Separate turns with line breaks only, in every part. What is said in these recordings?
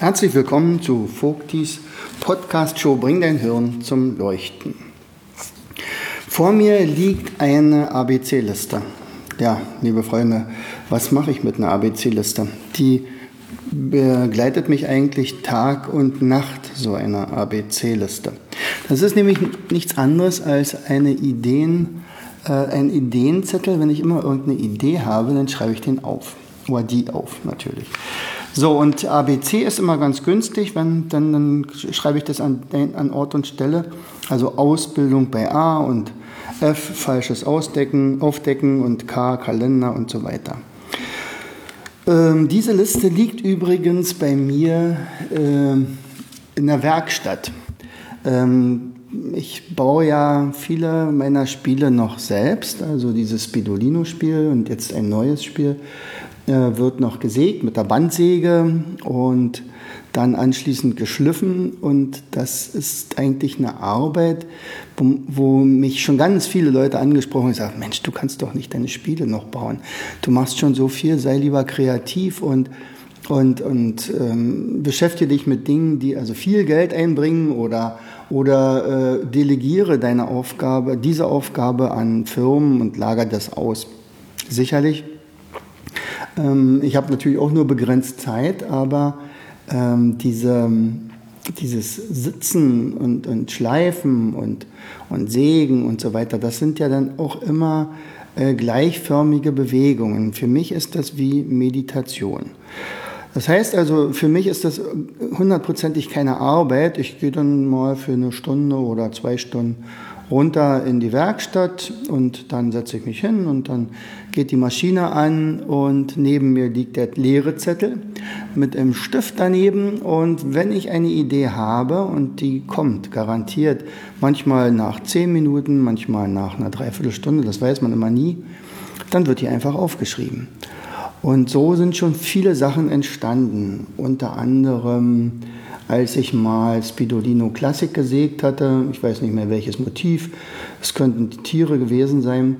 Herzlich willkommen zu Vogtis Podcast Show Bring dein Hirn zum Leuchten. Vor mir liegt eine ABC-Liste. Ja, liebe Freunde, was mache ich mit einer ABC-Liste? Die begleitet mich eigentlich Tag und Nacht, so eine ABC-Liste. Das ist nämlich nichts anderes als eine Ideen, äh, ein Ideenzettel. Wenn ich immer irgendeine Idee habe, dann schreibe ich den auf. Oder die auf, natürlich. So, und ABC ist immer ganz günstig, wenn, dann, dann schreibe ich das an, an Ort und Stelle. Also Ausbildung bei A und F, falsches Ausdecken, Aufdecken und K, Kalender und so weiter. Ähm, diese Liste liegt übrigens bei mir äh, in der Werkstatt. Ähm, ich baue ja viele meiner Spiele noch selbst, also dieses Spidolino-Spiel und jetzt ein neues Spiel wird noch gesägt mit der Bandsäge und dann anschließend geschliffen. Und das ist eigentlich eine Arbeit, wo, wo mich schon ganz viele Leute angesprochen haben und gesagt, Mensch, du kannst doch nicht deine Spiele noch bauen. Du machst schon so viel, sei lieber kreativ und und, und ähm, beschäftige dich mit Dingen, die also viel Geld einbringen oder, oder äh, delegiere deine Aufgabe, diese Aufgabe an Firmen und lager das aus. Sicherlich ähm, ich habe natürlich auch nur begrenzt Zeit, aber ähm, diese, dieses Sitzen und, und Schleifen und, und Sägen und so weiter, das sind ja dann auch immer äh, gleichförmige Bewegungen. Für mich ist das wie Meditation. Das heißt also, für mich ist das hundertprozentig keine Arbeit. Ich gehe dann mal für eine Stunde oder zwei Stunden runter in die Werkstatt und dann setze ich mich hin und dann geht die Maschine an und neben mir liegt der leere Zettel mit einem Stift daneben und wenn ich eine Idee habe und die kommt garantiert manchmal nach zehn Minuten, manchmal nach einer Dreiviertelstunde, das weiß man immer nie, dann wird die einfach aufgeschrieben. Und so sind schon viele Sachen entstanden, unter anderem als ich mal Spidolino Classic gesägt hatte, ich weiß nicht mehr welches Motiv, es könnten Tiere gewesen sein,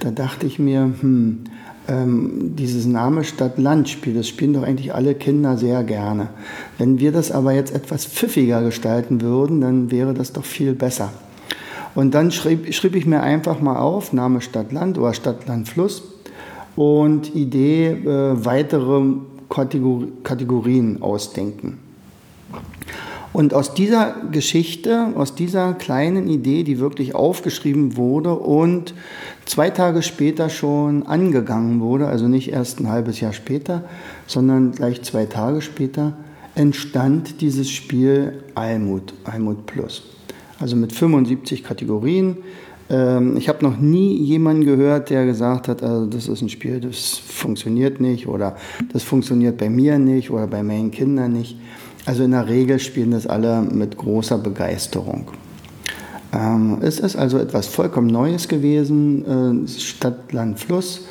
da dachte ich mir, hm, ähm, dieses Name Stadt Land Spiel, das spielen doch eigentlich alle Kinder sehr gerne. Wenn wir das aber jetzt etwas pfiffiger gestalten würden, dann wäre das doch viel besser. Und dann schrieb, schrieb ich mir einfach mal auf, Name Stadt Land oder Stadt Land Fluss und Idee, äh, weitere Kategor Kategorien ausdenken. Und aus dieser Geschichte, aus dieser kleinen Idee, die wirklich aufgeschrieben wurde und zwei Tage später schon angegangen wurde, also nicht erst ein halbes Jahr später, sondern gleich zwei Tage später, entstand dieses Spiel Almut, Almut Plus. Also mit 75 Kategorien. Ähm, ich habe noch nie jemanden gehört, der gesagt hat, also das ist ein Spiel, das funktioniert nicht oder das funktioniert bei mir nicht oder bei meinen Kindern nicht. Also in der Regel spielen das alle mit großer Begeisterung. Ähm, es ist also etwas vollkommen Neues gewesen, äh, Stadt, Land, Fluss.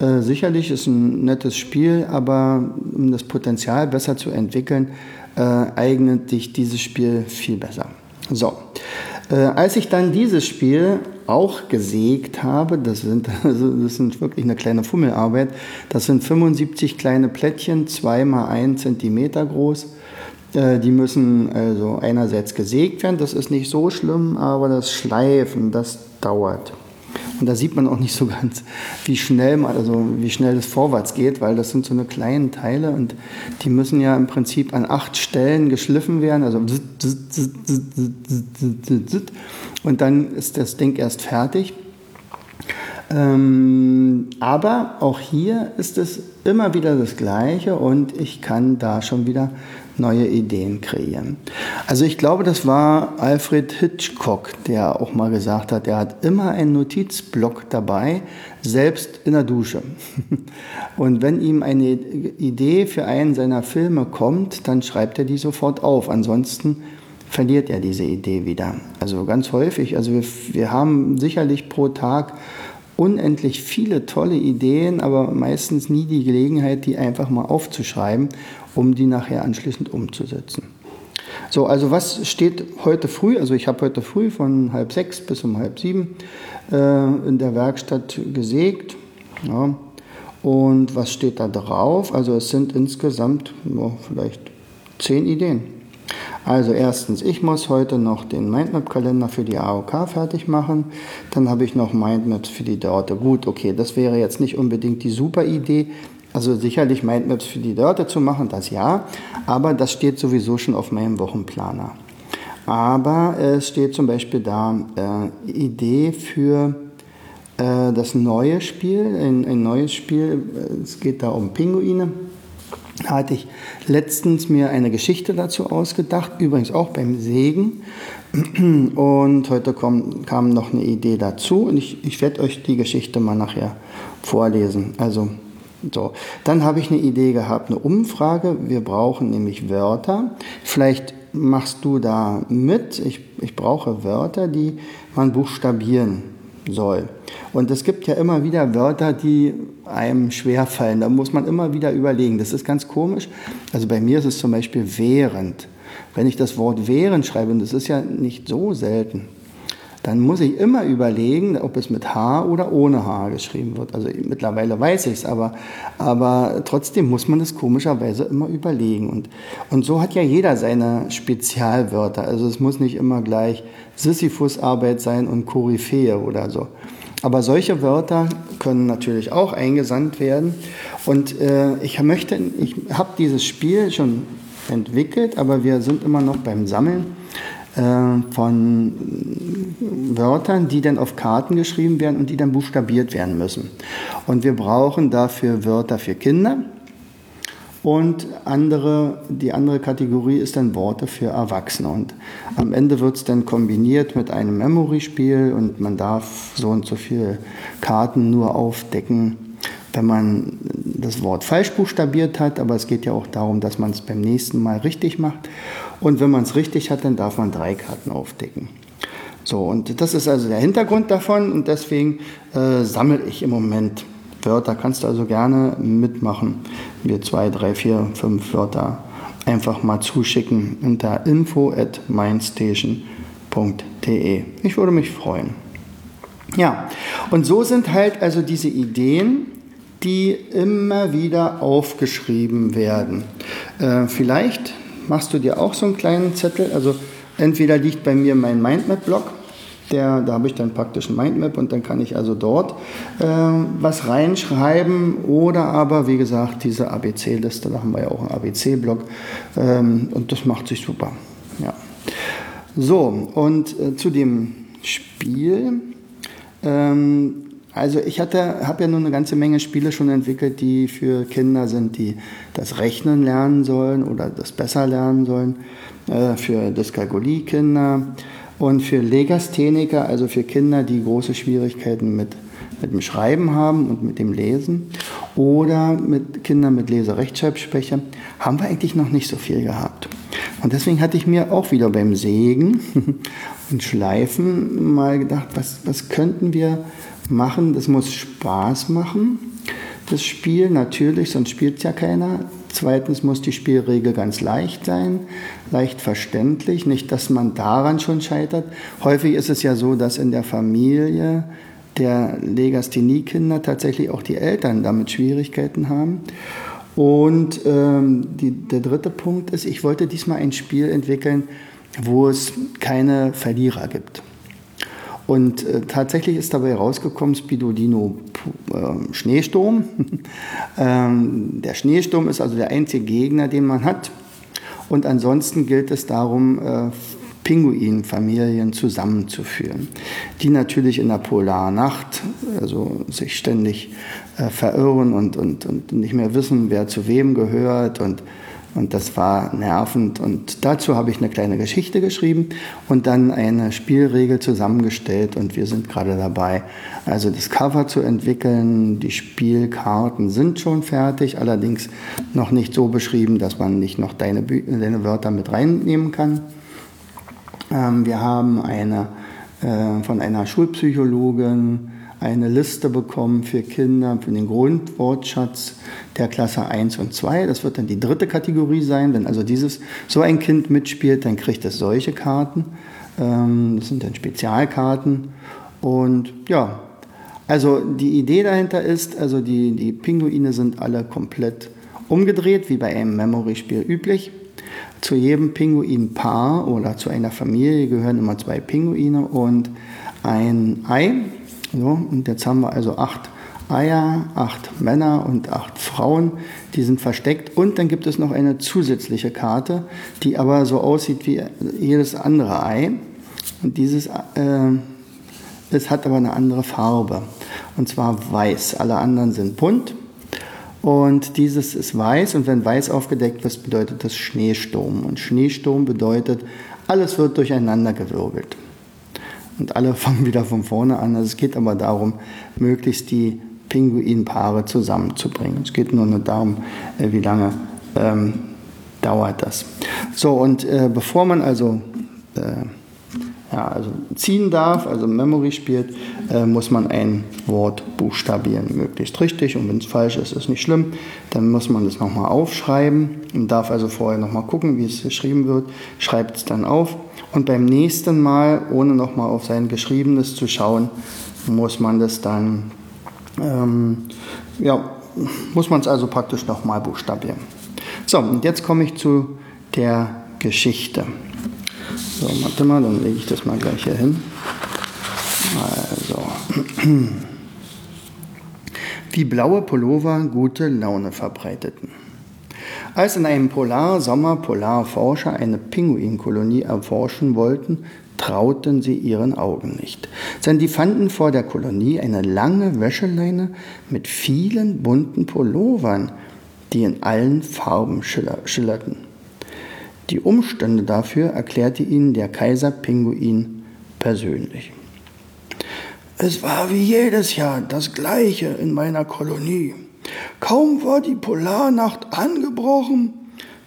Äh, sicherlich ist ein nettes Spiel, aber um das Potenzial besser zu entwickeln, äh, eignet sich dieses Spiel viel besser. So, äh, als ich dann dieses Spiel auch gesägt habe, das sind, also das sind wirklich eine kleine Fummelarbeit, das sind 75 kleine Plättchen, 2 mal 1 cm groß die müssen also einerseits gesägt werden, das ist nicht so schlimm, aber das Schleifen, das dauert. Und da sieht man auch nicht so ganz, wie schnell, also wie schnell das vorwärts geht, weil das sind so eine kleinen Teile und die müssen ja im Prinzip an acht Stellen geschliffen werden. Also und dann ist das Ding erst fertig. Ähm, aber auch hier ist es immer wieder das Gleiche und ich kann da schon wieder neue Ideen kreieren. Also ich glaube, das war Alfred Hitchcock, der auch mal gesagt hat, er hat immer einen Notizblock dabei, selbst in der Dusche. Und wenn ihm eine Idee für einen seiner Filme kommt, dann schreibt er die sofort auf. Ansonsten verliert er diese Idee wieder. Also ganz häufig, also wir, wir haben sicherlich pro Tag unendlich viele tolle Ideen, aber meistens nie die Gelegenheit, die einfach mal aufzuschreiben, um die nachher anschließend umzusetzen. So, also was steht heute früh? Also ich habe heute früh von halb sechs bis um halb sieben äh, in der Werkstatt gesägt. Ja. Und was steht da drauf? Also es sind insgesamt oh, vielleicht zehn Ideen. Also erstens, ich muss heute noch den Mindmap-Kalender für die AOK fertig machen. Dann habe ich noch Mindmaps für die Dörte. Gut, okay, das wäre jetzt nicht unbedingt die super Idee. Also sicherlich Mindmaps für die Dörte zu machen, das ja. Aber das steht sowieso schon auf meinem Wochenplaner. Aber es steht zum Beispiel da äh, Idee für äh, das neue Spiel, ein, ein neues Spiel. Es geht da um Pinguine hatte ich letztens mir eine Geschichte dazu ausgedacht, übrigens auch beim Sägen. Und heute kam, kam noch eine Idee dazu und ich, ich werde euch die Geschichte mal nachher vorlesen. Also so, dann habe ich eine Idee gehabt, eine Umfrage. Wir brauchen nämlich Wörter. Vielleicht machst du da mit. Ich, ich brauche Wörter, die man buchstabieren soll. Und es gibt ja immer wieder Wörter, die einem schwerfallen. Da muss man immer wieder überlegen. Das ist ganz komisch. Also bei mir ist es zum Beispiel während. Wenn ich das Wort während schreibe, und das ist ja nicht so selten, dann muss ich immer überlegen, ob es mit H oder ohne H geschrieben wird. Also mittlerweile weiß ich es, aber, aber trotzdem muss man es komischerweise immer überlegen. Und, und so hat ja jeder seine Spezialwörter. Also es muss nicht immer gleich Sisyphus-Arbeit sein und Koryphäe oder so. Aber solche Wörter können natürlich auch eingesandt werden. Und äh, ich möchte, ich habe dieses Spiel schon entwickelt, aber wir sind immer noch beim Sammeln von Wörtern, die dann auf Karten geschrieben werden und die dann buchstabiert werden müssen. Und wir brauchen dafür Wörter für Kinder. Und andere, die andere Kategorie ist dann Worte für Erwachsene. Und am Ende wird es dann kombiniert mit einem Memory-Spiel und man darf so und so viele Karten nur aufdecken, wenn man das Wort falsch buchstabiert hat. Aber es geht ja auch darum, dass man es beim nächsten Mal richtig macht. Und wenn man es richtig hat, dann darf man drei Karten aufdecken. So, und das ist also der Hintergrund davon und deswegen äh, sammle ich im Moment Wörter. Kannst du also gerne mitmachen. Wir zwei, drei, vier, fünf Wörter einfach mal zuschicken unter info at mindstation.de. Ich würde mich freuen. Ja, und so sind halt also diese Ideen, die immer wieder aufgeschrieben werden. Äh, vielleicht machst du dir auch so einen kleinen Zettel. Also entweder liegt bei mir mein Mindmap-Blog der, da habe ich dann praktisch ein Mindmap und dann kann ich also dort äh, was reinschreiben oder aber, wie gesagt, diese ABC-Liste, da haben wir ja auch einen ABC-Blog ähm, und das macht sich super. Ja. So, und äh, zu dem Spiel. Ähm, also ich habe ja nun eine ganze Menge Spiele schon entwickelt, die für Kinder sind, die das Rechnen lernen sollen oder das besser lernen sollen, äh, für Dyskalkulie-Kinder und für Legastheniker, also für Kinder, die große Schwierigkeiten mit, mit dem Schreiben haben und mit dem Lesen oder mit Kindern mit Leserechtschreibschwäche, haben wir eigentlich noch nicht so viel gehabt. Und deswegen hatte ich mir auch wieder beim Sägen und Schleifen mal gedacht, was, was könnten wir machen? Das muss Spaß machen, das Spiel natürlich, sonst spielt es ja keiner. Zweitens muss die Spielregel ganz leicht sein, leicht verständlich, nicht, dass man daran schon scheitert. Häufig ist es ja so, dass in der Familie der Legasthenie-Kinder tatsächlich auch die Eltern damit Schwierigkeiten haben. Und ähm, die, der dritte Punkt ist, ich wollte diesmal ein Spiel entwickeln, wo es keine Verlierer gibt. Und äh, tatsächlich ist dabei rausgekommen Spidolino äh, Schneesturm. ähm, der Schneesturm ist also der einzige Gegner, den man hat. Und ansonsten gilt es darum, äh, Pinguinfamilien zusammenzuführen, die natürlich in der Polarnacht also sich ständig äh, verirren und, und, und nicht mehr wissen, wer zu wem gehört und und das war nervend. Und dazu habe ich eine kleine Geschichte geschrieben und dann eine Spielregel zusammengestellt. Und wir sind gerade dabei, also das Cover zu entwickeln. Die Spielkarten sind schon fertig, allerdings noch nicht so beschrieben, dass man nicht noch deine, deine Wörter mit reinnehmen kann. Ähm, wir haben eine äh, von einer Schulpsychologin eine Liste bekommen für Kinder für den Grundwortschatz der Klasse 1 und 2. Das wird dann die dritte Kategorie sein. Wenn also dieses so ein Kind mitspielt, dann kriegt es solche Karten. Ähm, das sind dann Spezialkarten. Und ja, also die Idee dahinter ist, also die, die Pinguine sind alle komplett umgedreht, wie bei einem Memory-Spiel üblich. Zu jedem Pinguinpaar oder zu einer Familie gehören immer zwei Pinguine und ein Ei. So, und jetzt haben wir also acht Eier, acht Männer und acht Frauen, die sind versteckt. Und dann gibt es noch eine zusätzliche Karte, die aber so aussieht wie jedes andere Ei. Und dieses äh, es hat aber eine andere Farbe. Und zwar weiß. Alle anderen sind bunt. Und dieses ist weiß. Und wenn weiß aufgedeckt ist, bedeutet das Schneesturm. Und Schneesturm bedeutet, alles wird durcheinandergewirbelt und alle fangen wieder von vorne an. Also es geht aber darum, möglichst die Pinguinpaare zusammenzubringen. Es geht nur, nur darum, äh, wie lange ähm, dauert das. So, und äh, bevor man also, äh, ja, also ziehen darf, also Memory spielt, äh, muss man ein Wort buchstabieren, möglichst richtig. Und wenn es falsch ist, ist nicht schlimm. Dann muss man das nochmal aufschreiben und darf also vorher nochmal gucken, wie es geschrieben wird. Schreibt es dann auf und beim nächsten Mal, ohne nochmal auf sein Geschriebenes zu schauen, muss man das dann, ähm, ja, muss man es also praktisch nochmal buchstabieren. So, und jetzt komme ich zu der Geschichte. So, warte mal, dann lege ich das mal gleich hier hin. Also, wie blaue Pullover gute Laune verbreiteten. Als in einem Polarsommer Polarforscher eine Pinguinkolonie erforschen wollten, trauten sie ihren Augen nicht. Denn die fanden vor der Kolonie eine lange Wäscheleine mit vielen bunten Pullovern, die in allen Farben schillerten. Die Umstände dafür erklärte ihnen der Kaiser Pinguin persönlich. Es war wie jedes Jahr das gleiche in meiner Kolonie. Kaum war die Polarnacht angebrochen,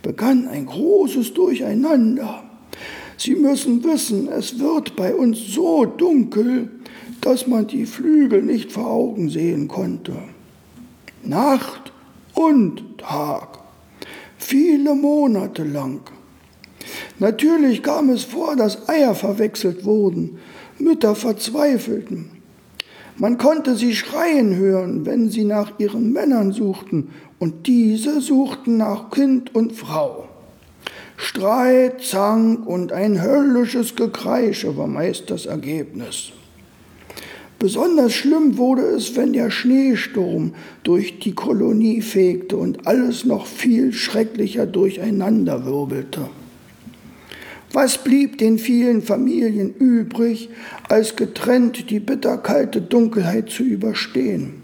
begann ein großes Durcheinander. Sie müssen wissen, es wird bei uns so dunkel, dass man die Flügel nicht vor Augen sehen konnte. Nacht und Tag, viele Monate lang. Natürlich kam es vor, dass Eier verwechselt wurden, Mütter verzweifelten. Man konnte sie schreien hören, wenn sie nach ihren Männern suchten, und diese suchten nach Kind und Frau. Streit, Zank und ein höllisches Gekreische war meist das Ergebnis. Besonders schlimm wurde es, wenn der Schneesturm durch die Kolonie fegte und alles noch viel schrecklicher durcheinanderwirbelte. Was blieb den vielen Familien übrig, als getrennt die bitterkalte Dunkelheit zu überstehen?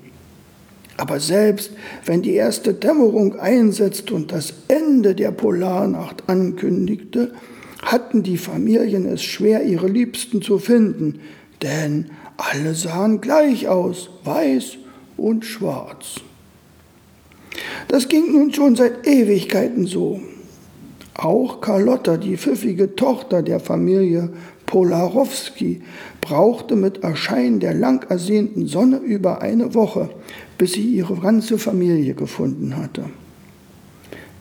Aber selbst wenn die erste Dämmerung einsetzte und das Ende der Polarnacht ankündigte, hatten die Familien es schwer, ihre Liebsten zu finden, denn alle sahen gleich aus, weiß und schwarz. Das ging nun schon seit Ewigkeiten so. Auch Carlotta, die pfiffige Tochter der Familie Polarowski, brauchte mit Erscheinen der lang ersehnten Sonne über eine Woche, bis sie ihre ganze Familie gefunden hatte.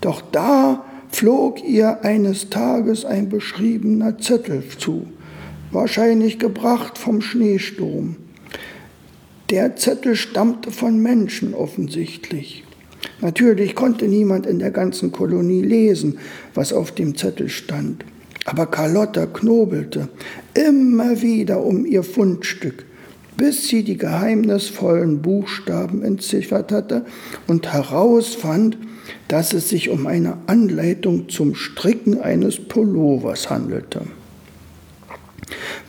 Doch da flog ihr eines Tages ein beschriebener Zettel zu, wahrscheinlich gebracht vom Schneesturm. Der Zettel stammte von Menschen offensichtlich. Natürlich konnte niemand in der ganzen Kolonie lesen, was auf dem Zettel stand. Aber Carlotta knobelte immer wieder um ihr Fundstück, bis sie die geheimnisvollen Buchstaben entziffert hatte und herausfand, dass es sich um eine Anleitung zum Stricken eines Pullovers handelte.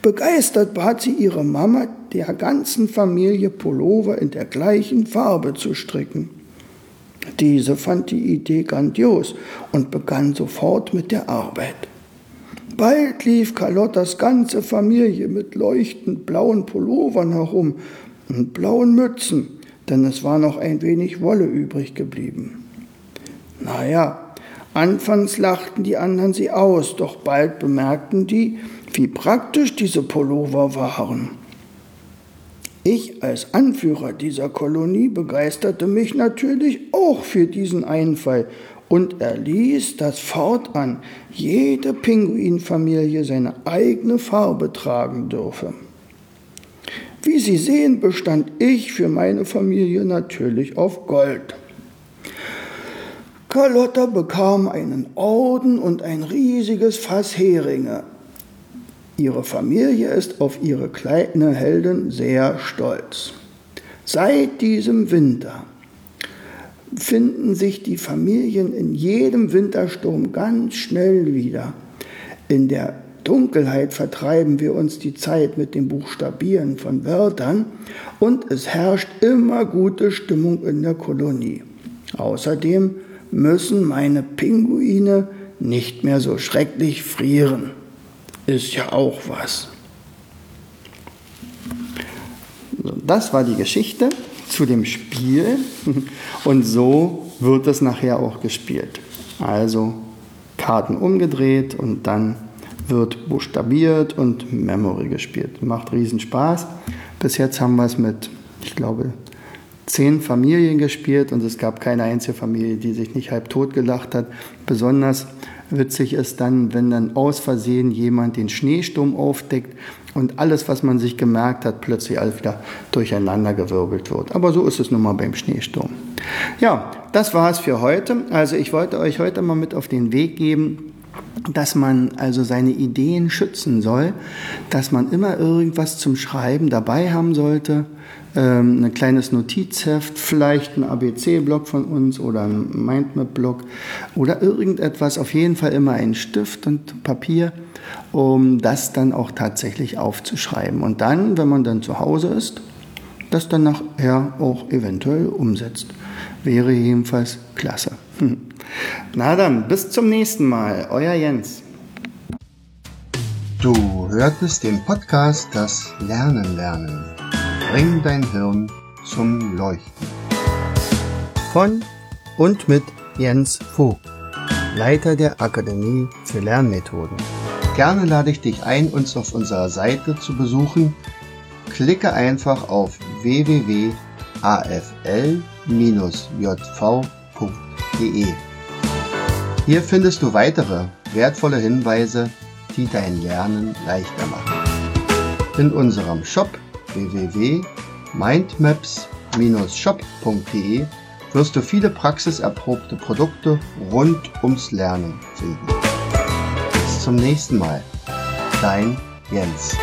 Begeistert bat sie ihre Mama, der ganzen Familie Pullover in der gleichen Farbe zu stricken. Diese fand die Idee grandios und begann sofort mit der Arbeit. Bald lief Carlottas ganze Familie mit leuchtend blauen Pullovern herum und blauen Mützen, denn es war noch ein wenig Wolle übrig geblieben. Naja, anfangs lachten die anderen sie aus, doch bald bemerkten die, wie praktisch diese Pullover waren. Ich als Anführer dieser Kolonie begeisterte mich natürlich auch für diesen Einfall und erließ, dass fortan jede Pinguinfamilie seine eigene Farbe tragen dürfe. Wie Sie sehen, bestand ich für meine Familie natürlich auf Gold. Carlotta bekam einen Orden und ein riesiges Fass Heringe. Ihre Familie ist auf ihre kleine Heldin sehr stolz. Seit diesem Winter finden sich die Familien in jedem Wintersturm ganz schnell wieder. In der Dunkelheit vertreiben wir uns die Zeit mit dem Buchstabieren von Wörtern und es herrscht immer gute Stimmung in der Kolonie. Außerdem müssen meine Pinguine nicht mehr so schrecklich frieren ist ja auch was. Das war die Geschichte zu dem Spiel und so wird es nachher auch gespielt. Also Karten umgedreht und dann wird buchstabiert und Memory gespielt. Macht riesen Spaß. Bis jetzt haben wir es mit, ich glaube, zehn Familien gespielt und es gab keine einzige Familie, die sich nicht halb tot gelacht hat. Besonders witzig ist dann, wenn dann aus Versehen jemand den Schneesturm aufdeckt und alles, was man sich gemerkt hat, plötzlich alles wieder durcheinandergewirbelt wird. Aber so ist es nun mal beim Schneesturm. Ja, das war es für heute. Also ich wollte euch heute mal mit auf den Weg geben, dass man also seine Ideen schützen soll, dass man immer irgendwas zum Schreiben dabei haben sollte, ähm, ein kleines Notizheft, vielleicht ein ABC-Block von uns oder ein Mindmap-Block oder irgendetwas, auf jeden Fall immer ein Stift und Papier, um das dann auch tatsächlich aufzuschreiben. Und dann, wenn man dann zu Hause ist, das dann nachher auch eventuell umsetzt. Wäre jedenfalls klasse. Na dann, bis zum nächsten Mal. Euer Jens.
Du hörtest den Podcast Das Lernen lernen. Bring dein Hirn zum Leuchten.
Von und mit Jens Vogt, Leiter der Akademie für Lernmethoden.
Gerne lade ich dich ein, uns auf unserer Seite zu besuchen. Klicke einfach auf www.afl-jv.de. Hier findest du weitere wertvolle Hinweise, die dein Lernen leichter machen. In unserem Shop www.mindmaps-shop.de wirst du viele praxiserprobte Produkte rund ums Lernen finden. Bis zum nächsten Mal. Dein Jens.